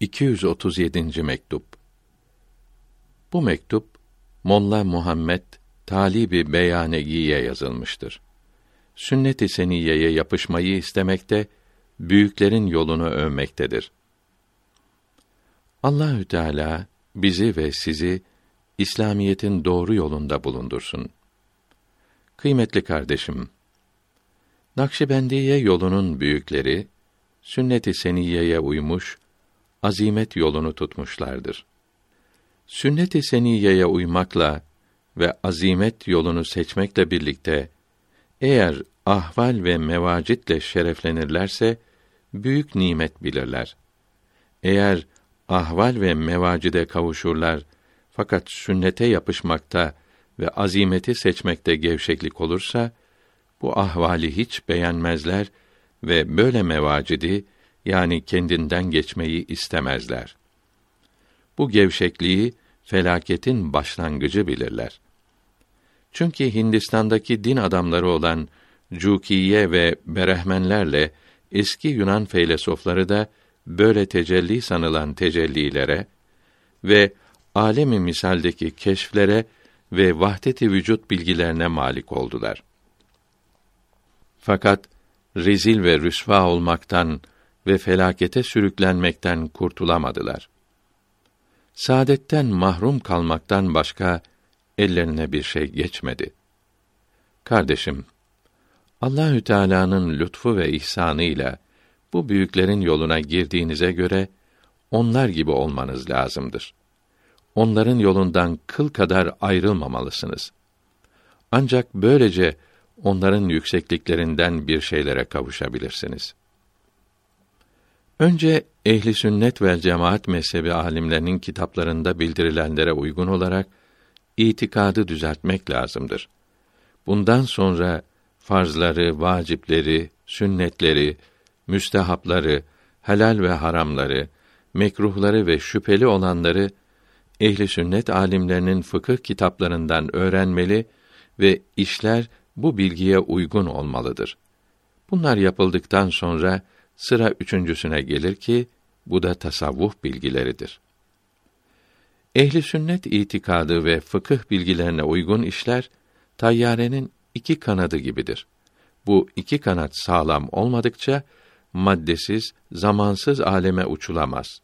237. mektup. Bu mektup Molla Muhammed Talibi Beyanegi'ye yazılmıştır. Sünnet-i seniyeye yapışmayı istemekte, büyüklerin yolunu övmektedir. Allahü Teala bizi ve sizi İslamiyetin doğru yolunda bulundursun. Kıymetli kardeşim, Nakşibendiye yolunun büyükleri sünnet-i seniyeye uymuş, azimet yolunu tutmuşlardır. Sünnet-i seniyeye uymakla ve azimet yolunu seçmekle birlikte eğer ahval ve mevacitle şereflenirlerse büyük nimet bilirler. Eğer ahval ve mevacide kavuşurlar fakat sünnete yapışmakta ve azimeti seçmekte gevşeklik olursa bu ahvali hiç beğenmezler ve böyle mevacidi yani kendinden geçmeyi istemezler. Bu gevşekliği felaketin başlangıcı bilirler. Çünkü Hindistan'daki din adamları olan Cukiye ve Berehmenlerle eski Yunan feylesofları da böyle tecelli sanılan tecellilere ve alemi misaldeki keşflere ve vahdeti vücut bilgilerine malik oldular. Fakat rezil ve rüsva olmaktan ve felakete sürüklenmekten kurtulamadılar. Saadetten mahrum kalmaktan başka ellerine bir şey geçmedi. Kardeşim, Allahü Teala'nın lütfu ve ihsanıyla bu büyüklerin yoluna girdiğinize göre onlar gibi olmanız lazımdır. Onların yolundan kıl kadar ayrılmamalısınız. Ancak böylece onların yüksekliklerinden bir şeylere kavuşabilirsiniz. Önce ehli sünnet ve cemaat mezhebi alimlerinin kitaplarında bildirilenlere uygun olarak itikadı düzeltmek lazımdır. Bundan sonra farzları, vacipleri, sünnetleri, müstehapları, helal ve haramları, mekruhları ve şüpheli olanları ehli sünnet alimlerinin fıkıh kitaplarından öğrenmeli ve işler bu bilgiye uygun olmalıdır. Bunlar yapıldıktan sonra sıra üçüncüsüne gelir ki bu da tasavvuf bilgileridir. Ehli sünnet itikadı ve fıkıh bilgilerine uygun işler tayyarenin iki kanadı gibidir. Bu iki kanat sağlam olmadıkça maddesiz, zamansız aleme uçulamaz.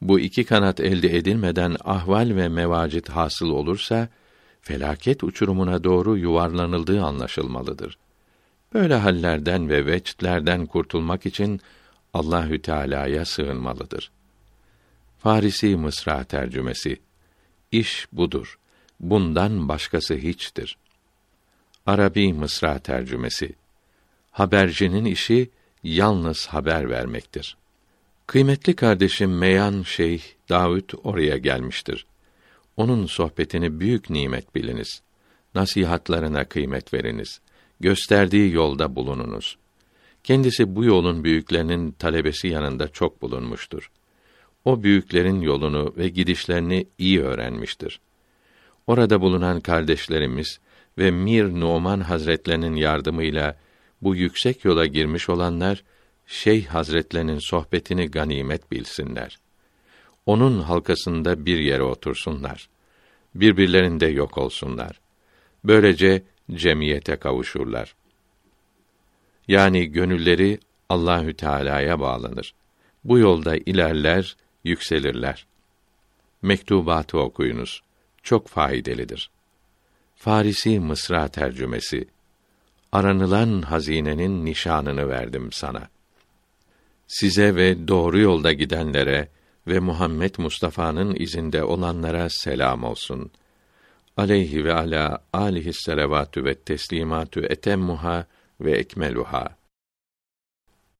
Bu iki kanat elde edilmeden ahval ve mevacit hasıl olursa felaket uçurumuna doğru yuvarlanıldığı anlaşılmalıdır. Böyle hallerden ve veçtlerden kurtulmak için Allahü Teala'ya sığınmalıdır. Farisi Mısra tercümesi İş budur. Bundan başkası hiçtir. Arabi Mısra tercümesi Habercinin işi yalnız haber vermektir. Kıymetli kardeşim Meyan Şeyh Davud oraya gelmiştir. Onun sohbetini büyük nimet biliniz. Nasihatlarına kıymet veriniz. Gösterdiği yolda bulununuz. Kendisi bu yolun büyüklerinin talebesi yanında çok bulunmuştur. O büyüklerin yolunu ve gidişlerini iyi öğrenmiştir. Orada bulunan kardeşlerimiz ve Mir Numan Hazretlerinin yardımıyla bu yüksek yola girmiş olanlar Şeyh Hazretlerinin sohbetini ganimet bilsinler onun halkasında bir yere otursunlar. Birbirlerinde yok olsunlar. Böylece cemiyete kavuşurlar. Yani gönülleri Allahü Teala'ya bağlanır. Bu yolda ilerler, yükselirler. Mektubatı okuyunuz. Çok faydalıdır. Farisi Mısra tercümesi. Aranılan hazinenin nişanını verdim sana. Size ve doğru yolda gidenlere ve Muhammed Mustafa'nın izinde olanlara selam olsun. Aleyhi ve ala alihi selavatü ve teslimatü etemmuha ve ekmeluha.